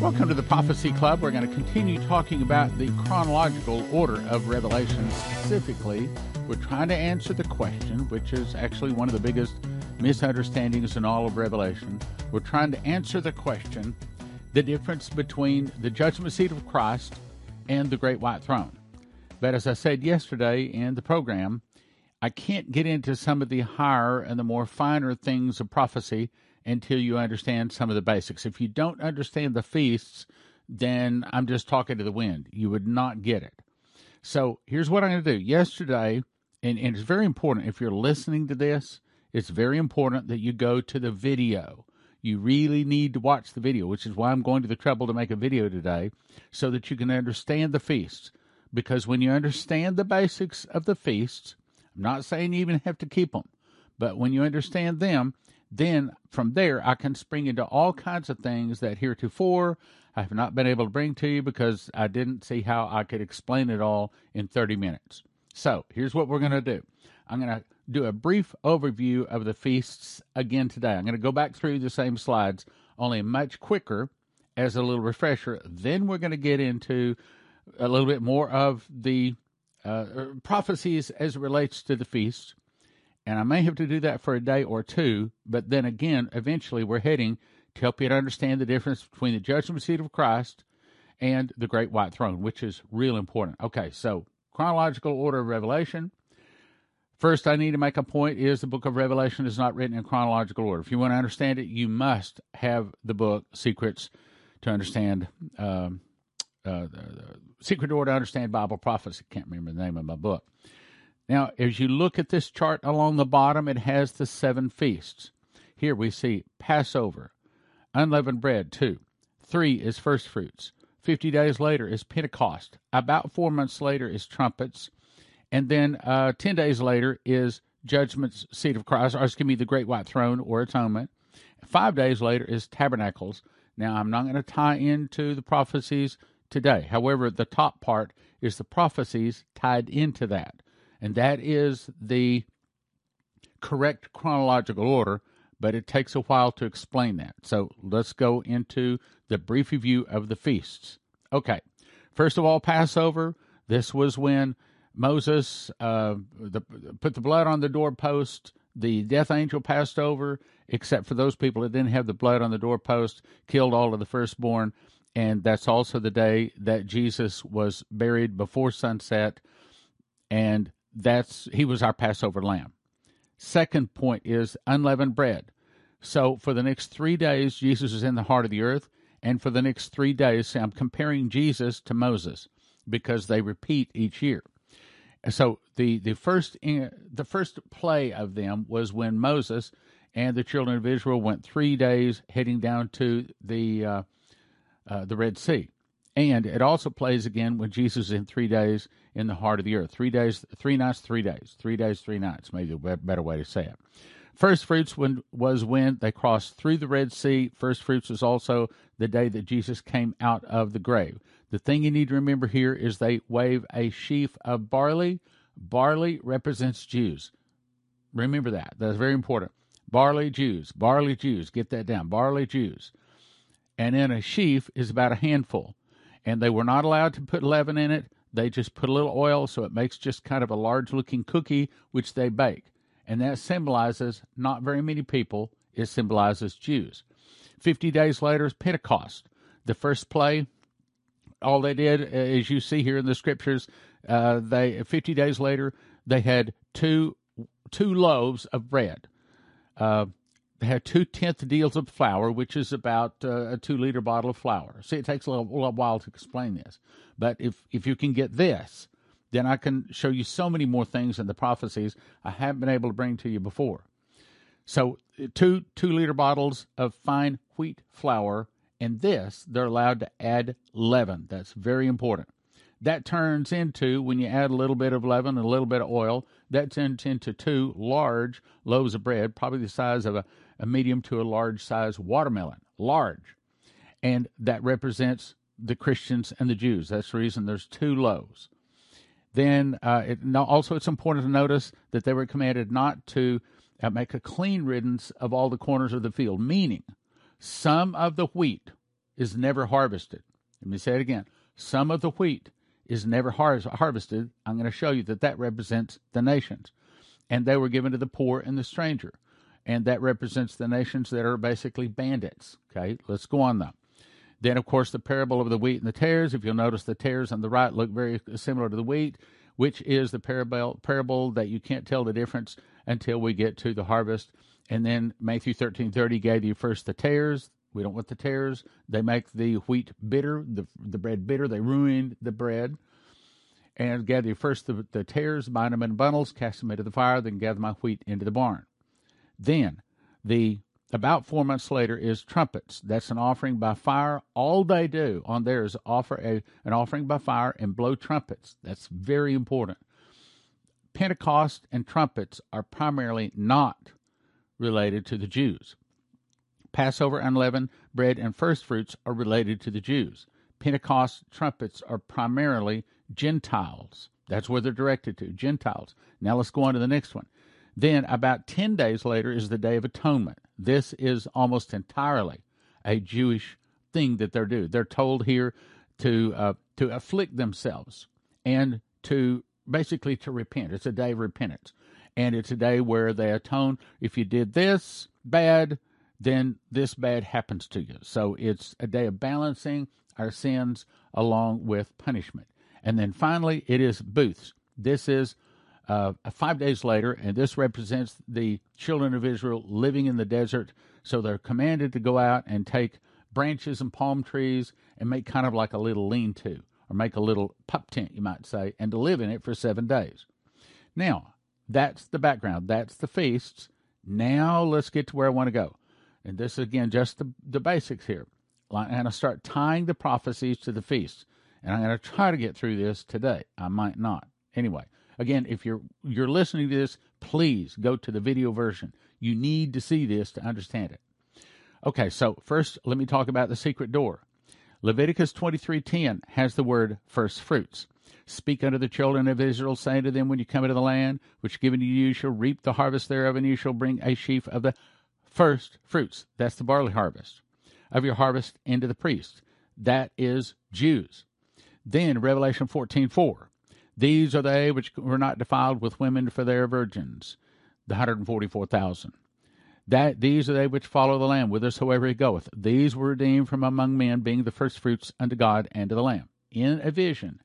Welcome to the Prophecy Club. We're going to continue talking about the chronological order of Revelation. Specifically, we're trying to answer the question, which is actually one of the biggest misunderstandings in all of Revelation. We're trying to answer the question the difference between the judgment seat of Christ and the great white throne. But as I said yesterday in the program, I can't get into some of the higher and the more finer things of prophecy until you understand some of the basics. If you don't understand the feasts, then I'm just talking to the wind. You would not get it. So here's what I'm going to do. Yesterday, and, and it's very important if you're listening to this, it's very important that you go to the video. You really need to watch the video, which is why I'm going to the trouble to make a video today so that you can understand the feasts. Because when you understand the basics of the feasts, I'm not saying you even have to keep them, but when you understand them, then from there I can spring into all kinds of things that heretofore I have not been able to bring to you because I didn't see how I could explain it all in 30 minutes. So here's what we're going to do I'm going to do a brief overview of the feasts again today. I'm going to go back through the same slides, only much quicker as a little refresher. Then we're going to get into a little bit more of the uh, prophecies as it relates to the feasts and I may have to do that for a day or two, but then again, eventually we're heading to help you to understand the difference between the judgment seat of Christ and the great white throne, which is real important. Okay, so chronological order of Revelation. First, I need to make a point is the book of Revelation is not written in chronological order. If you want to understand it, you must have the book Secrets to understand um, uh, the, the Secret Door to Understand Bible Prophecy. Can't remember the name of my book. Now, as you look at this chart along the bottom, it has the seven feasts. Here we see Passover, unleavened bread, two. Three is first fruits. Fifty days later is Pentecost. About four months later is trumpets. And then uh, 10 days later is judgment's seat of Christ, or excuse me, the great white throne or atonement. Five days later is tabernacles. Now, I'm not going to tie into the prophecies today. However, the top part is the prophecies tied into that and that is the correct chronological order, but it takes a while to explain that. So let's go into the brief review of the feasts. Okay, first of all, Passover. This was when Moses uh, the, put the blood on the doorpost. The death angel passed over, except for those people that didn't have the blood on the doorpost, killed all of the firstborn. And that's also the day that Jesus was buried before sunset. And that's he was our Passover lamb. Second point is unleavened bread. So for the next three days, Jesus is in the heart of the earth, and for the next three days, I'm comparing Jesus to Moses because they repeat each year. So the the first the first play of them was when Moses and the children of Israel went three days heading down to the uh, uh, the Red Sea. And it also plays again when Jesus is in three days in the heart of the earth. Three days, three nights, three days. Three days, three nights, maybe a better way to say it. First fruits when, was when they crossed through the Red Sea. First fruits was also the day that Jesus came out of the grave. The thing you need to remember here is they wave a sheaf of barley. Barley represents Jews. Remember that. That's very important. Barley Jews. Barley Jews. Get that down. Barley Jews. And then a sheaf is about a handful and they were not allowed to put leaven in it. They just put a little oil so it makes just kind of a large looking cookie, which they bake. And that symbolizes not very many people, it symbolizes Jews. 50 days later is Pentecost. The first play, all they did, as you see here in the scriptures, uh, they 50 days later they had two two loaves of bread. Uh, they had two tenth deals of flour, which is about uh, a two liter bottle of flour. See, it takes a little, a little, while to explain this, but if if you can get this, then I can show you so many more things in the prophecies I haven't been able to bring to you before. So two two liter bottles of fine wheat flour, and this they're allowed to add leaven. That's very important. That turns into when you add a little bit of leaven and a little bit of oil, that turns into two large loaves of bread, probably the size of a a medium to a large size watermelon, large. And that represents the Christians and the Jews. That's the reason there's two loaves. Then uh, it, also it's important to notice that they were commanded not to uh, make a clean riddance of all the corners of the field, meaning some of the wheat is never harvested. Let me say it again. Some of the wheat is never har- harvested. I'm going to show you that that represents the nations. And they were given to the poor and the stranger. And that represents the nations that are basically bandits. Okay, let's go on though. Then, of course, the parable of the wheat and the tares. If you'll notice, the tares on the right look very similar to the wheat, which is the parable, parable that you can't tell the difference until we get to the harvest. And then Matthew thirteen thirty gave you first the tares. We don't want the tares. They make the wheat bitter, the the bread bitter. They ruin the bread. And gather first the, the tares, bind them in bundles, cast them into the fire, then gather my wheat into the barn. Then the about four months later is trumpets. That's an offering by fire. All they do on there is offer a, an offering by fire and blow trumpets. That's very important. Pentecost and trumpets are primarily not related to the Jews. Passover, unleavened bread, and first fruits are related to the Jews. Pentecost trumpets are primarily Gentiles. That's where they're directed to, Gentiles. Now let's go on to the next one. Then, about 10 days later, is the Day of Atonement. This is almost entirely a Jewish thing that they're doing. They're told here to uh, to afflict themselves and to basically to repent. It's a day of repentance, and it's a day where they atone. If you did this bad, then this bad happens to you. So it's a day of balancing our sins along with punishment. And then finally, it is booths. This is uh, five days later, and this represents the children of Israel living in the desert. So they're commanded to go out and take branches and palm trees and make kind of like a little lean to, or make a little pup tent, you might say, and to live in it for seven days. Now, that's the background, that's the feasts. Now let's get to where I want to go. And this is again, just the, the basics here. I'm going to start tying the prophecies to the feasts. And I'm going to try to get through this today. I might not. Anyway, Again, if you're you're listening to this, please go to the video version. You need to see this to understand it. Okay, so first let me talk about the secret door. Leviticus 23:10 has the word first fruits. Speak unto the children of Israel, saying to them, When you come into the land which given to you, you shall reap the harvest thereof, and you shall bring a sheaf of the first fruits. That's the barley harvest of your harvest into the priest. That is Jews. Then Revelation 14:4. These are they which were not defiled with women for their virgins, the 144,000. That these are they which follow the Lamb whithersoever he goeth. These were redeemed from among men, being the firstfruits unto God and to the Lamb. In a vision,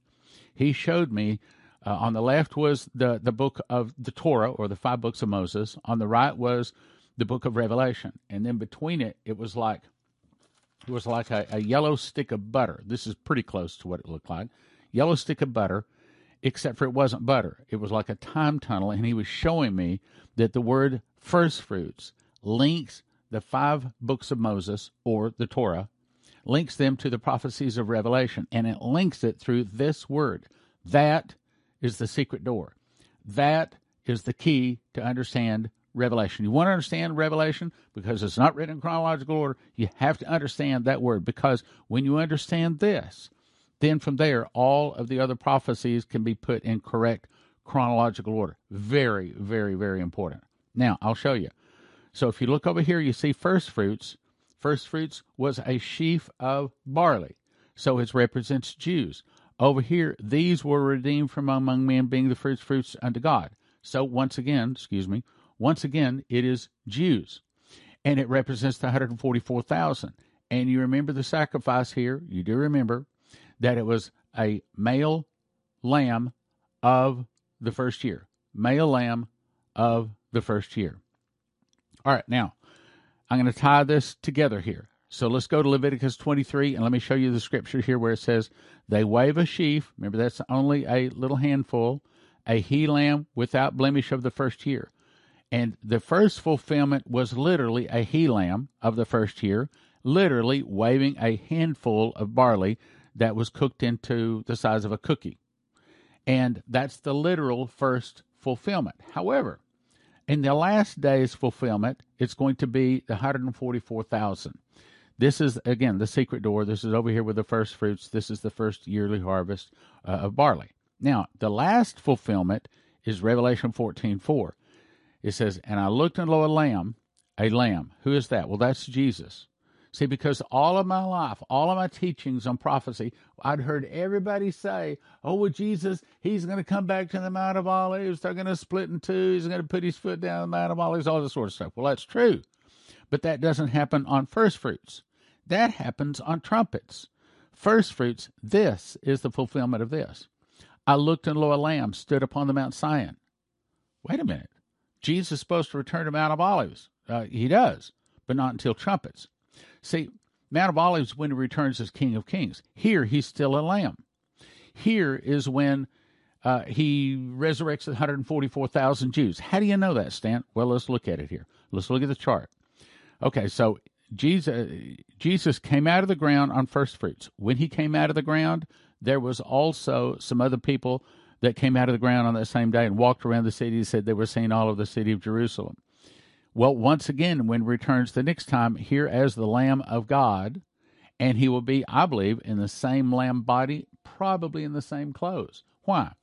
he showed me. Uh, on the left was the the book of the Torah or the five books of Moses. On the right was the book of Revelation, and then between it, it was like it was like a, a yellow stick of butter. This is pretty close to what it looked like. Yellow stick of butter except for it wasn't butter. It was like a time tunnel, and he was showing me that the word first fruits links the five books of Moses or the Torah, links them to the prophecies of Revelation, and it links it through this word. That is the secret door. That is the key to understand Revelation. You want to understand Revelation because it's not written in chronological order. You have to understand that word because when you understand this, then from there, all of the other prophecies can be put in correct chronological order. Very, very, very important. Now, I'll show you. So if you look over here, you see first fruits. First fruits was a sheaf of barley. So it represents Jews. Over here, these were redeemed from among men, being the first fruits unto God. So once again, excuse me, once again, it is Jews. And it represents the 144,000. And you remember the sacrifice here. You do remember that it was a male lamb of the first year. Male lamb of the first year. All right, now I'm going to tie this together here. So let's go to Leviticus 23 and let me show you the scripture here where it says, They wave a sheaf. Remember, that's only a little handful, a he lamb without blemish of the first year. And the first fulfillment was literally a he lamb of the first year, literally waving a handful of barley that was cooked into the size of a cookie. And that's the literal first fulfillment. However, in the last day's fulfillment, it's going to be the 144,000. This is, again, the secret door. This is over here with the first fruits. This is the first yearly harvest uh, of barley. Now, the last fulfillment is Revelation 14 4. It says, And I looked and lo, a lamb, a lamb. Who is that? Well, that's Jesus See, because all of my life, all of my teachings on prophecy, I'd heard everybody say, Oh, well, Jesus, he's going to come back to the Mount of Olives. They're going to split in two. He's going to put his foot down the Mount of Olives, all this sort of stuff. Well, that's true. But that doesn't happen on first fruits. That happens on trumpets. First fruits, this is the fulfillment of this. I looked, and lo, a lamb stood upon the Mount Zion. Wait a minute. Jesus is supposed to return to Mount of Olives. Uh, he does, but not until trumpets. See, Mount of Olives when he returns as King of Kings. Here, he's still a lamb. Here is when uh, he resurrects the 144,000 Jews. How do you know that, Stan? Well, let's look at it here. Let's look at the chart. Okay, so Jesus, Jesus came out of the ground on first fruits. When he came out of the ground, there was also some other people that came out of the ground on that same day and walked around the city and said they were seeing all of the city of Jerusalem. Well, once again, when returns the next time, here as the Lamb of God, and he will be, I believe, in the same lamb body, probably in the same clothes. Why?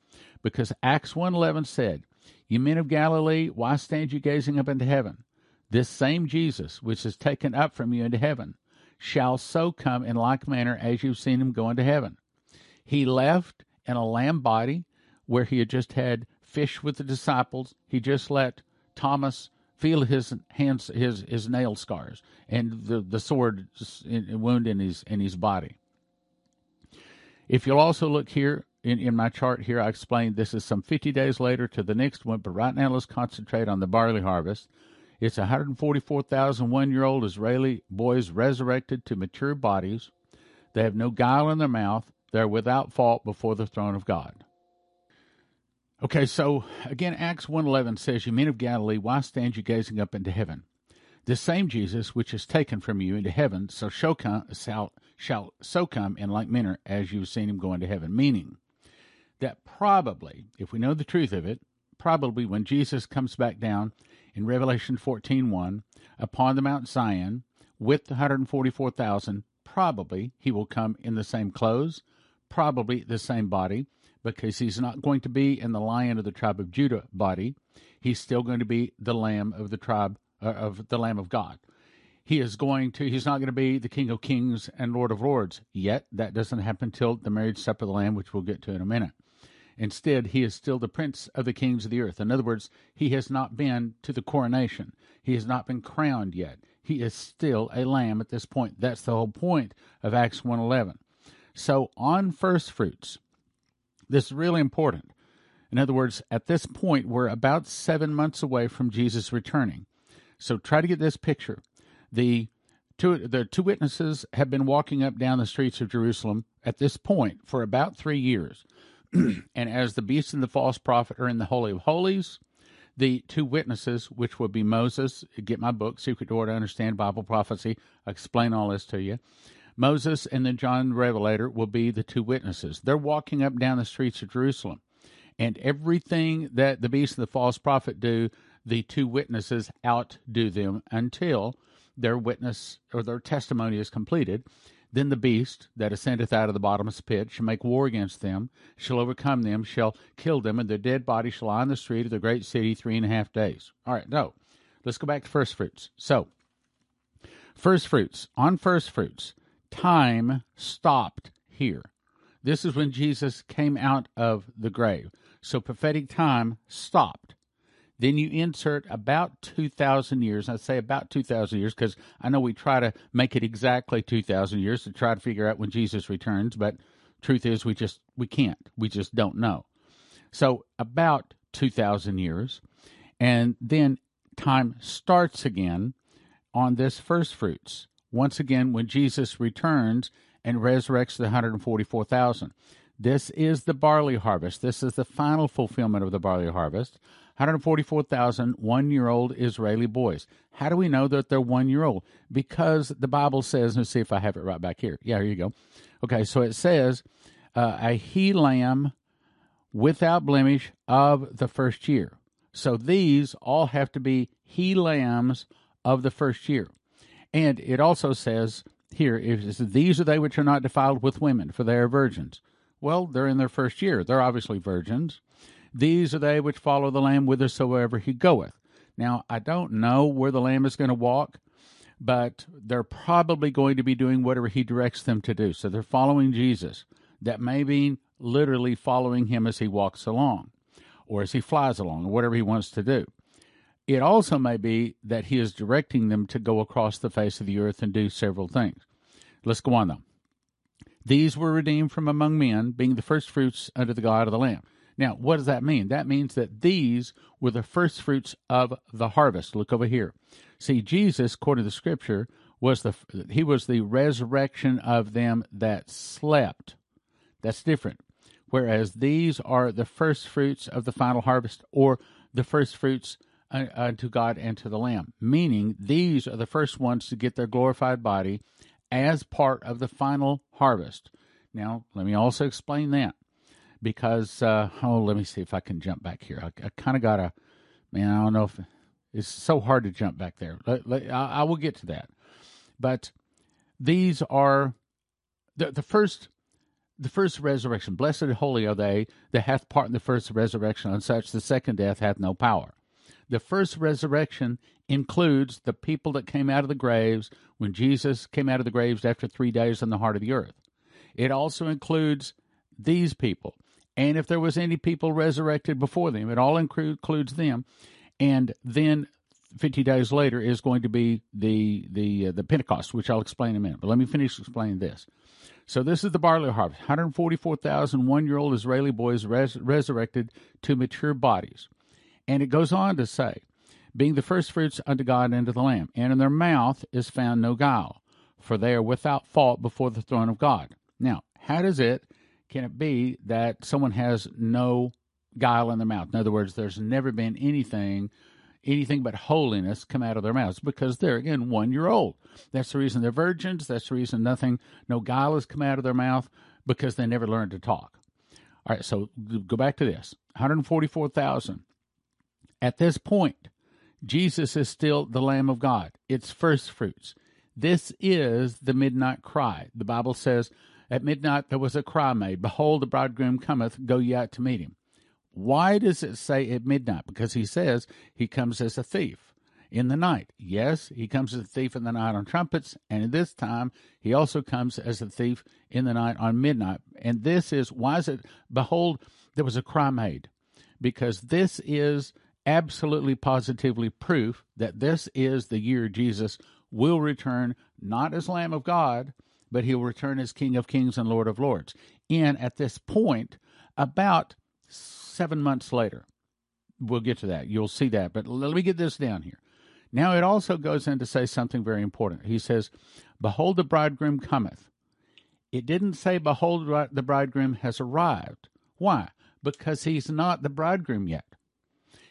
Because Acts 1.11 said, You men of Galilee, why stand you gazing up into heaven? This same Jesus, which is taken up from you into heaven, shall so come in like manner as you've seen him go into heaven. He left in a lamb body where he had just had fish with the disciples. He just let Thomas feel his hands, his his nail scars, and the the sword wound in his in his body. If you'll also look here in, in my chart here, I explained this is some 50 days later to the next one, but right now let's concentrate on the barley harvest. It's 144,000 one year old Israeli boys resurrected to mature bodies. They have no guile in their mouth. They're without fault before the throne of God. Okay, so again, Acts 1.11 says, You men of Galilee, why stand you gazing up into heaven? This same Jesus, which is taken from you into heaven, so shall, come, shall, shall so come in like manner as you've seen him go into heaven. Meaning that probably, if we know the truth of it, probably when Jesus comes back down in Revelation 14.1 upon the Mount Zion with the 144,000, probably he will come in the same clothes, probably the same body, because he's not going to be in the lion of the tribe of Judah body. He's still going to be the lamb of the tribe uh, of the Lamb of God. He is going to, he's not going to be the King of Kings and Lord of Lords yet. That doesn't happen till the marriage supper of the Lamb, which we'll get to in a minute. Instead, he is still the prince of the kings of the earth. In other words, he has not been to the coronation. He has not been crowned yet. He is still a lamb at this point. That's the whole point of Acts 1:11. So, on first fruits, this is really important. In other words, at this point, we're about 7 months away from Jesus returning. So, try to get this picture. The two the two witnesses have been walking up down the streets of Jerusalem at this point for about 3 years. and as the beast and the false prophet are in the Holy of Holies, the two witnesses, which would be Moses, get my book, Secret Door to Understand Bible Prophecy. I explain all this to you. Moses and then John Revelator will be the two witnesses. They're walking up down the streets of Jerusalem. And everything that the beast and the false prophet do, the two witnesses outdo them until their witness or their testimony is completed. Then the beast that ascendeth out of the bottomless pit shall make war against them, shall overcome them, shall kill them, and their dead body shall lie in the street of the great city three and a half days. All right, no. Let's go back to first fruits. So, first fruits. On first fruits, time stopped here. This is when Jesus came out of the grave. So prophetic time stopped. Then you insert about 2,000 years. I say about 2,000 years because I know we try to make it exactly 2,000 years to try to figure out when Jesus returns, but truth is we just we can't. We just don't know. So about 2,000 years. And then time starts again on this first fruits. Once again, when Jesus returns and resurrects the 144,000. This is the barley harvest. This is the final fulfillment of the barley harvest. 144,000 one year old Israeli boys. How do we know that they're one year old? Because the Bible says, let's see if I have it right back here. Yeah, here you go. Okay, so it says, uh, a he lamb without blemish of the first year. So these all have to be he lambs of the first year. And it also says here, these are they which are not defiled with women, for they are virgins. Well, they're in their first year. They're obviously virgins. These are they which follow the Lamb whithersoever he goeth. Now, I don't know where the Lamb is going to walk, but they're probably going to be doing whatever he directs them to do. So they're following Jesus. That may mean literally following him as he walks along or as he flies along or whatever he wants to do. It also may be that he is directing them to go across the face of the earth and do several things. Let's go on though. These were redeemed from among men, being the firstfruits unto the God of the Lamb. Now, what does that mean? That means that these were the firstfruits of the harvest. Look over here. See, Jesus, according to the Scripture, was the he was the resurrection of them that slept. That's different. Whereas these are the firstfruits of the final harvest, or the first firstfruits unto God and to the Lamb. Meaning, these are the first ones to get their glorified body as part of the final harvest. Now, let me also explain that because, uh, oh, let me see if I can jump back here. I, I kind of got a, man, I don't know if it's so hard to jump back there. Let, let, I, I, will get to that. But these are the, the first. The first resurrection, blessed and holy are they that hath part in the first resurrection, on such the second death hath no power. The first resurrection includes the people that came out of the graves when Jesus came out of the graves after three days in the heart of the earth. It also includes these people. And if there was any people resurrected before them, it all includes them. And then 50 days later is going to be the the uh, the Pentecost, which I'll explain in a minute. But let me finish explaining this. So this is the barley harvest. 144,000 one-year-old Israeli boys res- resurrected to mature bodies. And it goes on to say, being the firstfruits unto God and to the Lamb, and in their mouth is found no guile, for they are without fault before the throne of God. Now, how does it can it be that someone has no guile in their mouth? In other words, there's never been anything anything but holiness come out of their mouths because they're again one year old. That's the reason they're virgins. That's the reason nothing, no guile has come out of their mouth because they never learned to talk. All right, so go back to this 144,000 at this point, Jesus is still the Lamb of God. It's first fruits. This is the midnight cry. The Bible says, At midnight there was a cry made, Behold, the bridegroom cometh, go ye out to meet him. Why does it say at midnight? Because he says he comes as a thief in the night. Yes, he comes as a thief in the night on trumpets, and at this time he also comes as a thief in the night on midnight. And this is why is it? Behold, there was a cry made, because this is absolutely positively proof that this is the year Jesus will return not as Lamb of God, but he'll return as King of Kings and Lord of Lords. And at this point, about seven months later, we'll get to that. You'll see that. But let me get this down here. Now, it also goes in to say something very important. He says, Behold, the bridegroom cometh. It didn't say, Behold, the bridegroom has arrived. Why? Because he's not the bridegroom yet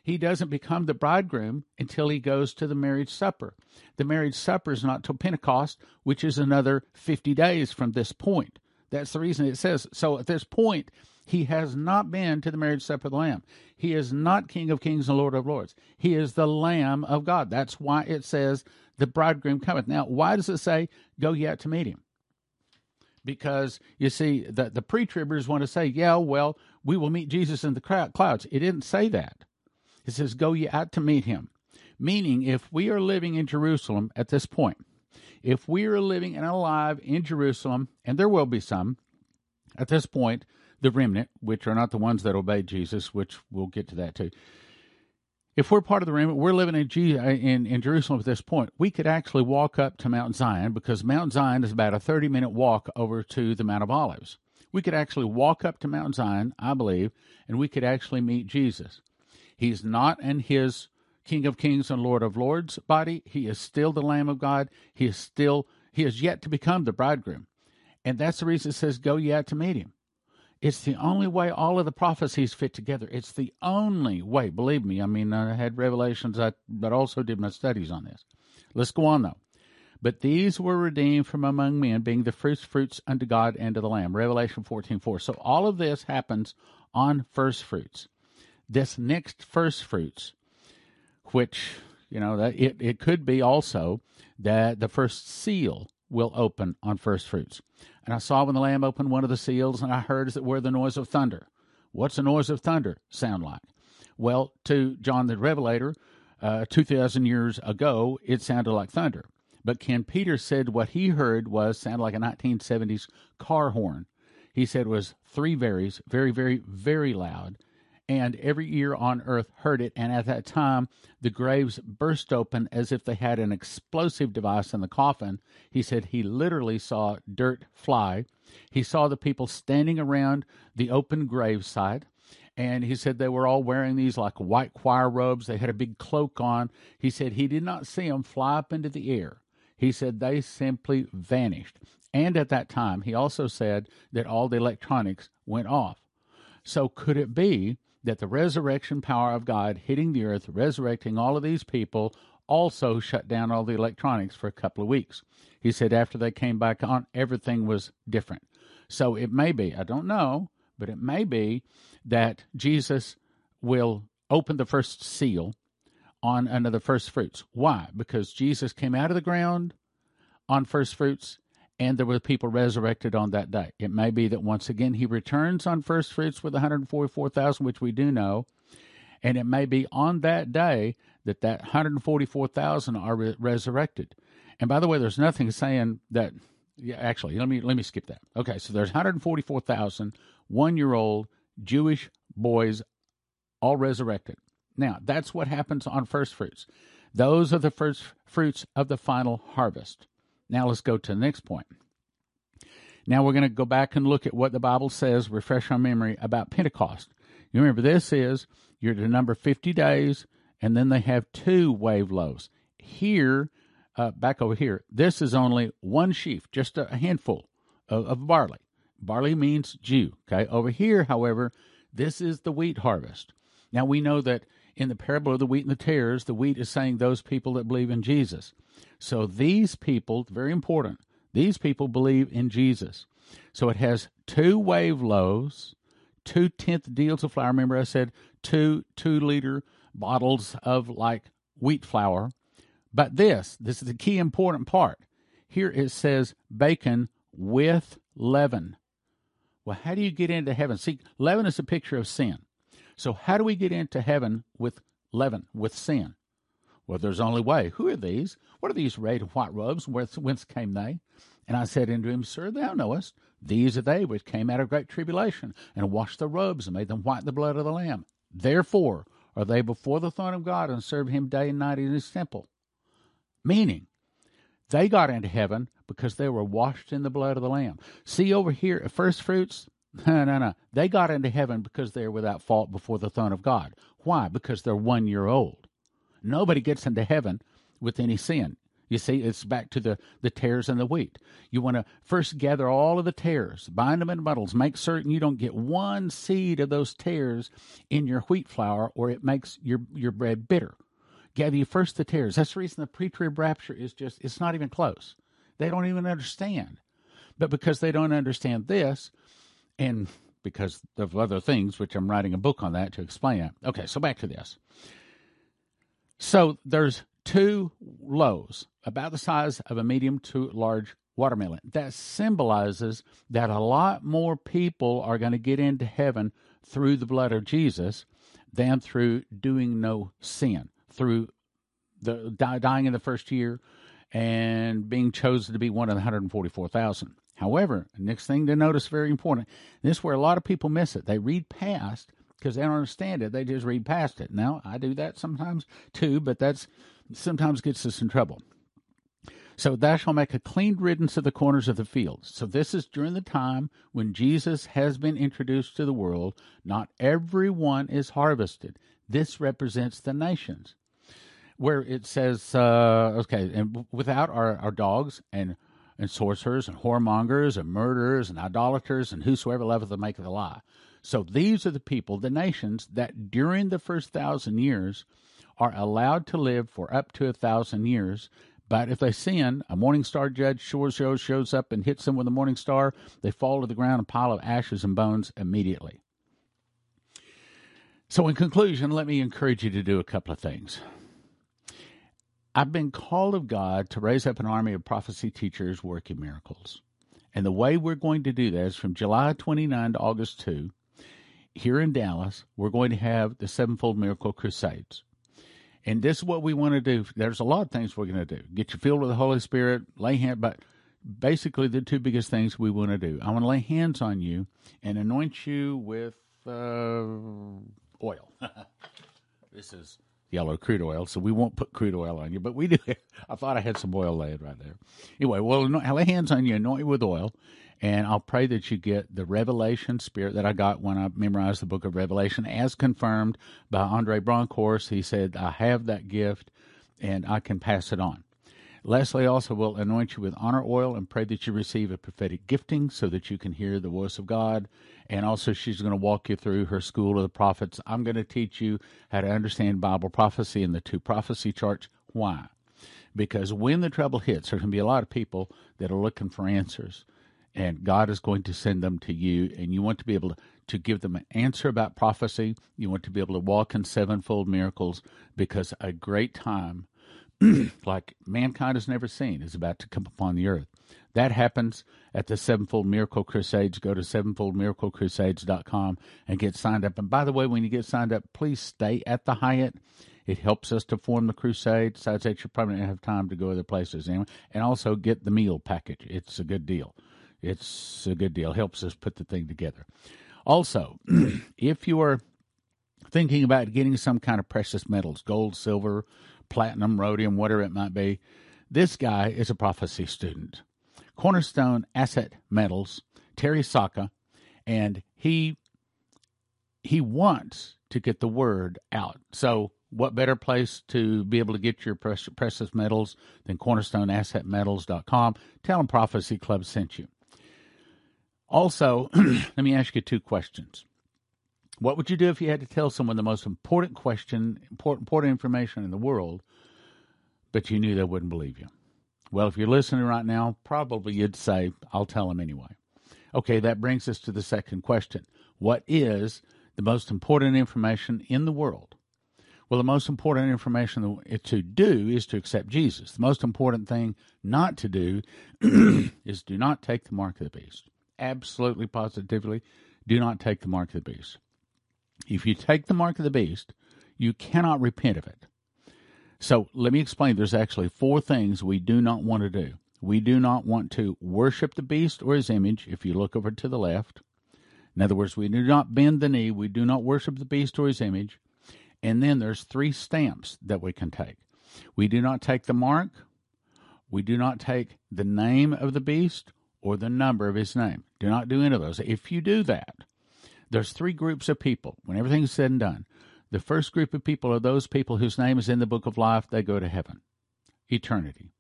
he doesn't become the bridegroom until he goes to the marriage supper. The marriage supper is not till Pentecost, which is another 50 days from this point. That's the reason it says so. At this point, he has not been to the marriage supper of the Lamb. He is not King of Kings and Lord of Lords. He is the Lamb of God. That's why it says the bridegroom cometh. Now, why does it say, Go yet to meet him? Because you see, the, the pre tribbers want to say, Yeah, well, we will meet Jesus in the clouds. It didn't say that. It says, Go ye out to meet him. Meaning, if we are living in Jerusalem at this point, if we are living and alive in Jerusalem, and there will be some at this point, the remnant, which are not the ones that obeyed Jesus, which we'll get to that too. If we're part of the remnant, we're living in, in, in Jerusalem at this point, we could actually walk up to Mount Zion because Mount Zion is about a 30 minute walk over to the Mount of Olives. We could actually walk up to Mount Zion, I believe, and we could actually meet Jesus. He's not in his King of Kings and Lord of Lords body. He is still the Lamb of God. He is still, he is yet to become the bridegroom. And that's the reason it says, Go ye out to meet him. It's the only way all of the prophecies fit together. It's the only way. Believe me, I mean, I had revelations, I, but also did my studies on this. Let's go on, though. But these were redeemed from among men, being the first fruits unto God and to the Lamb. Revelation 14 4. So all of this happens on first fruits this next first fruits, which you know that it, it could be also that the first seal will open on first fruits. And I saw when the Lamb opened one of the seals, and I heard as it were the noise of thunder. What's the noise of thunder sound like? Well, to John the Revelator, uh, 2,000 years ago, it sounded like thunder. But Ken Peters said what he heard was sounded like a 1970s car horn. He said it was three varies, very, very, very loud, and every ear on earth heard it. And at that time, the graves burst open as if they had an explosive device in the coffin. He said he literally saw dirt fly. He saw the people standing around the open gravesite and he said they were all wearing these like white choir robes. They had a big cloak on. He said he did not see them fly up into the air. He said they simply vanished. And at that time, he also said that all the electronics went off. So could it be that the resurrection power of God hitting the earth, resurrecting all of these people, also shut down all the electronics for a couple of weeks? He said after they came back on, everything was different. So it may be, I don't know, but it may be that Jesus will open the first seal on another first fruits. Why? Because Jesus came out of the ground on first fruits and there were people resurrected on that day. It may be that once again he returns on first fruits with 144,000, which we do know, and it may be on that day that that 144,000 are re- resurrected. And by the way, there's nothing saying that. Yeah, actually, let me let me skip that. Okay, so there's 144,000 one-year-old Jewish boys all resurrected. Now, that's what happens on first fruits. Those are the first fruits of the final harvest. Now, let's go to the next point. Now, we're going to go back and look at what the Bible says, refresh our memory about Pentecost. You remember, this is you're to number 50 days, and then they have two wave loaves. Here, uh, back over here, this is only one sheaf, just a handful of, of barley. Barley means Jew. Okay. Over here, however, this is the wheat harvest. Now we know that in the parable of the wheat and the tares, the wheat is saying those people that believe in Jesus. So these people, very important, these people believe in Jesus. So it has two wave loaves, two tenth deals of flour. Remember, I said two two liter bottles of like wheat flour. But this, this is the key important part. Here it says bacon with leaven. Well, how do you get into heaven? See, leaven is a picture of sin. So, how do we get into heaven with leaven, with sin? Well, there's only way. Who are these? What are these red and white robes? Whence, came they? And I said unto him, Sir, thou knowest, these are they which came out of great tribulation, and washed the robes, and made them white in the blood of the Lamb. Therefore are they before the throne of God, and serve him day and night in his temple. Meaning, they got into heaven because they were washed in the blood of the Lamb. See over here, first fruits? No, no, no. They got into heaven because they're without fault before the throne of God. Why? Because they're one year old. Nobody gets into heaven with any sin. You see, it's back to the, the tares and the wheat. You want to first gather all of the tares, bind them in bundles, make certain you don't get one seed of those tares in your wheat flour, or it makes your, your bread bitter. Gather you first the tares. That's the reason the pre-trib rapture is just, it's not even close. They don't even understand. But because they don't understand this, and because of other things, which I'm writing a book on that to explain. Okay, so back to this. So there's two loaves about the size of a medium to large watermelon. That symbolizes that a lot more people are going to get into heaven through the blood of Jesus than through doing no sin, through the dying in the first year, and being chosen to be one of the 144,000. However, next thing to notice, very important, this is where a lot of people miss it. They read past because they don't understand it. They just read past it. Now, I do that sometimes too, but that's sometimes gets us in trouble. So thou shalt make a clean riddance of the corners of the fields. So this is during the time when Jesus has been introduced to the world. Not everyone is harvested. This represents the nations where it says, uh, okay, and without our, our dogs and and sorcerers and whoremongers and murderers and idolaters and whosoever loveth the make of the lie. So these are the people, the nations that during the first thousand years are allowed to live for up to a thousand years. But if they sin, a morning star judge sure shows, shows up and hits them with a morning star. They fall to the ground, a pile of ashes and bones immediately. So, in conclusion, let me encourage you to do a couple of things. I've been called of God to raise up an army of prophecy teachers working miracles. And the way we're going to do that is from July 29 to August 2, here in Dallas, we're going to have the Sevenfold Miracle Crusades. And this is what we want to do. There's a lot of things we're going to do. Get you filled with the Holy Spirit, lay hand, but basically the two biggest things we want to do. I want to lay hands on you and anoint you with uh, oil. this is yellow crude oil, so we won't put crude oil on you, but we do. I thought I had some oil laid right there. Anyway, well, lay hands on you, anoint you with oil, and I'll pray that you get the revelation spirit that I got when I memorized the book of Revelation, as confirmed by Andre Bronkhorst. He said, I have that gift and I can pass it on. Leslie also will anoint you with honor oil and pray that you receive a prophetic gifting so that you can hear the voice of God. And also, she's going to walk you through her school of the prophets. I'm going to teach you how to understand Bible prophecy and the two prophecy charts. Why? Because when the trouble hits, there's going to be a lot of people that are looking for answers, and God is going to send them to you. And you want to be able to, to give them an answer about prophecy. You want to be able to walk in sevenfold miracles because a great time like mankind has never seen is about to come upon the earth. That happens at the Sevenfold Miracle Crusades. Go to sevenfoldmiraclecrusades.com and get signed up. And by the way, when you get signed up, please stay at the Hyatt. It helps us to form the crusade. Besides that, you probably don't have time to go other places anyway. And also get the meal package. It's a good deal. It's a good deal. Helps us put the thing together. Also, if you are thinking about getting some kind of precious metals, gold, silver, platinum, rhodium, whatever it might be. This guy is a prophecy student. Cornerstone Asset Metals, Terry Saka, and he he wants to get the word out. So, what better place to be able to get your precious metals than cornerstoneassetmetals.com? Tell them Prophecy Club sent you. Also, let me ask you two questions. What would you do if you had to tell someone the most important question, important, important information in the world, but you knew they wouldn't believe you? Well, if you're listening right now, probably you'd say, I'll tell them anyway. Okay, that brings us to the second question. What is the most important information in the world? Well, the most important information to do is to accept Jesus. The most important thing not to do is do not take the mark of the beast. Absolutely, positively, do not take the mark of the beast. If you take the mark of the beast, you cannot repent of it. So let me explain. There's actually four things we do not want to do. We do not want to worship the beast or his image. If you look over to the left, in other words, we do not bend the knee. We do not worship the beast or his image. And then there's three stamps that we can take. We do not take the mark. We do not take the name of the beast or the number of his name. Do not do any of those. If you do that, there's three groups of people when everything's said and done. The first group of people are those people whose name is in the book of life, they go to heaven, eternity.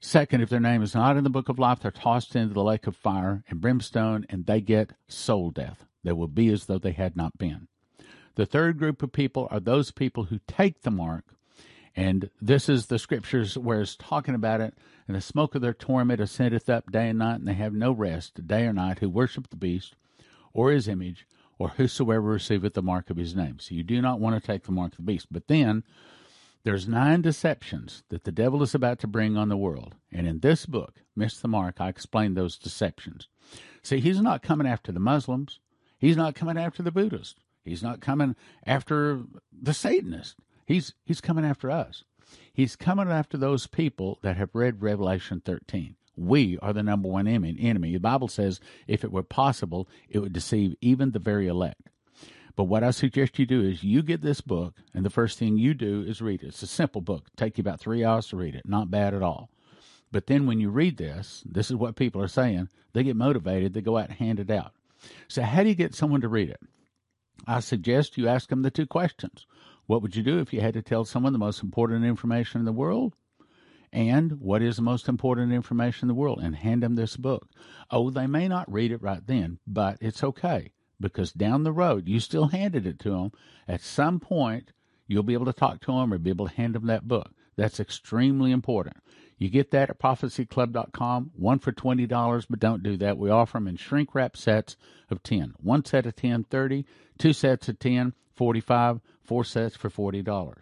Second, if their name is not in the book of life, they're tossed into the lake of fire and brimstone and they get soul death. They will be as though they had not been. The third group of people are those people who take the mark, and this is the scriptures where it's talking about it, and the smoke of their torment ascendeth up day and night, and they have no rest, day or night, who worship the beast or his image, or whosoever receiveth the mark of his name. So you do not want to take the mark of the beast. But then there's nine deceptions that the devil is about to bring on the world. And in this book, Miss the Mark, I explain those deceptions. See, he's not coming after the Muslims. He's not coming after the Buddhists. He's not coming after the Satanists. He's he's coming after us. He's coming after those people that have read Revelation 13 we are the number one enemy. The Bible says if it were possible, it would deceive even the very elect. But what I suggest you do is you get this book, and the first thing you do is read it. It's a simple book. Take you about three hours to read it. Not bad at all. But then when you read this, this is what people are saying. They get motivated. They go out and hand it out. So how do you get someone to read it? I suggest you ask them the two questions. What would you do if you had to tell someone the most important information in the world? And what is the most important information in the world and hand them this book. Oh, they may not read it right then, but it's okay because down the road you still handed it to them. At some point, you'll be able to talk to them or be able to hand them that book. That's extremely important. You get that at prophecyclub.com, one for $20, but don't do that. We offer them in shrink wrap sets of 10. One set of 10, 30, two sets of 10, 45, four sets for $40.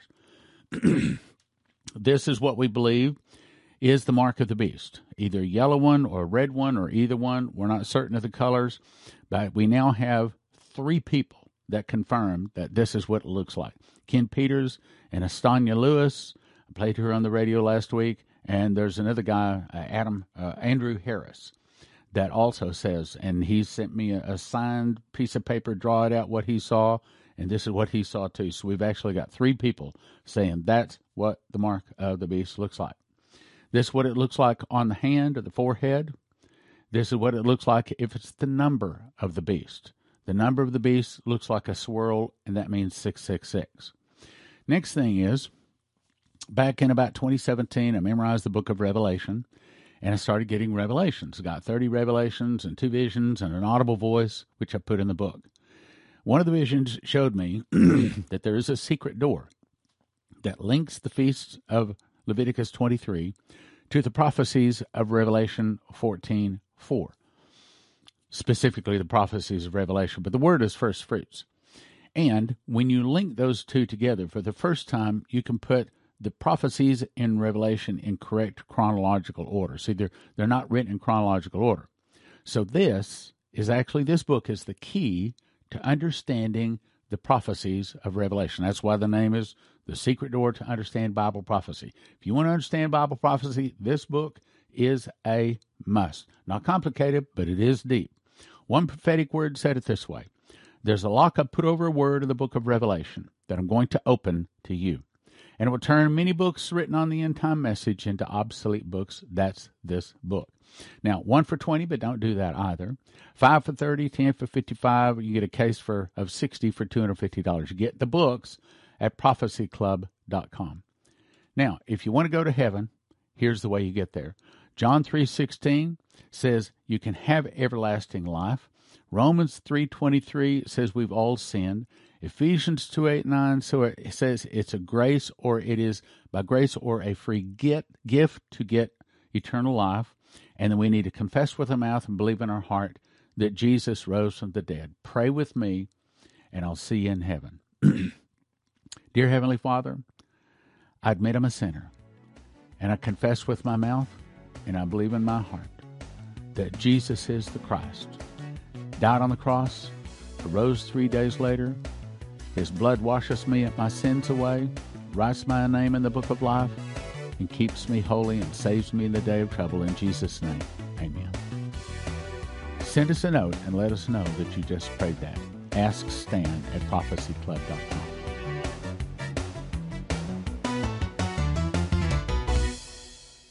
This is what we believe is the mark of the beast either yellow one or red one or either one. We're not certain of the colors, but we now have three people that confirmed that this is what it looks like. Ken Peters and Estonia Lewis. I played her on the radio last week. And there's another guy, uh, Adam uh, Andrew Harris, that also says, and he sent me a signed piece of paper, draw it out what he saw, and this is what he saw too. So we've actually got three people saying that's what the mark of the beast looks like. This is what it looks like on the hand or the forehead. This is what it looks like if it's the number of the beast. The number of the beast looks like a swirl, and that means 666. Next thing is, back in about 2017, I memorized the book of Revelation, and I started getting revelations. I got 30 revelations and two visions and an audible voice, which I put in the book. One of the visions showed me that there is a secret door that links the feasts of Leviticus 23 to the prophecies of Revelation 14 4 specifically the prophecies of Revelation, but the word is first fruits. And when you link those two together for the first time, you can put the prophecies in Revelation in correct chronological order. See, they're, they're not written in chronological order. So this is actually, this book is the key to understanding the prophecies of Revelation. That's why the name is The Secret Door to Understand Bible Prophecy. If you want to understand Bible prophecy, this book is a must. Not complicated, but it is deep. One prophetic word said it this way There's a lock I put over a word in the book of Revelation that I'm going to open to you. And it will turn many books written on the end time message into obsolete books. That's this book. Now, one for 20, but don't do that either. Five for 30, 10 for 55. You get a case for of 60 for $250. You get the books at prophecyclub.com. Now, if you want to go to heaven, here's the way you get there. John 3:16 says you can have everlasting life. Romans 3:23 says we've all sinned. Ephesians 2 8 9 so it says it's a grace or it is by grace or a free gift to get eternal life. And then we need to confess with our mouth and believe in our heart that Jesus rose from the dead. Pray with me, and I'll see you in heaven. Dear Heavenly Father, I admit I'm a sinner, and I confess with my mouth and I believe in my heart that Jesus is the Christ, died on the cross, arose three days later. His blood washes me and my sins away, writes my name in the book of life, and keeps me holy and saves me in the day of trouble. In Jesus' name, amen. Send us a note and let us know that you just prayed that. Ask Stan at prophecyclub.com.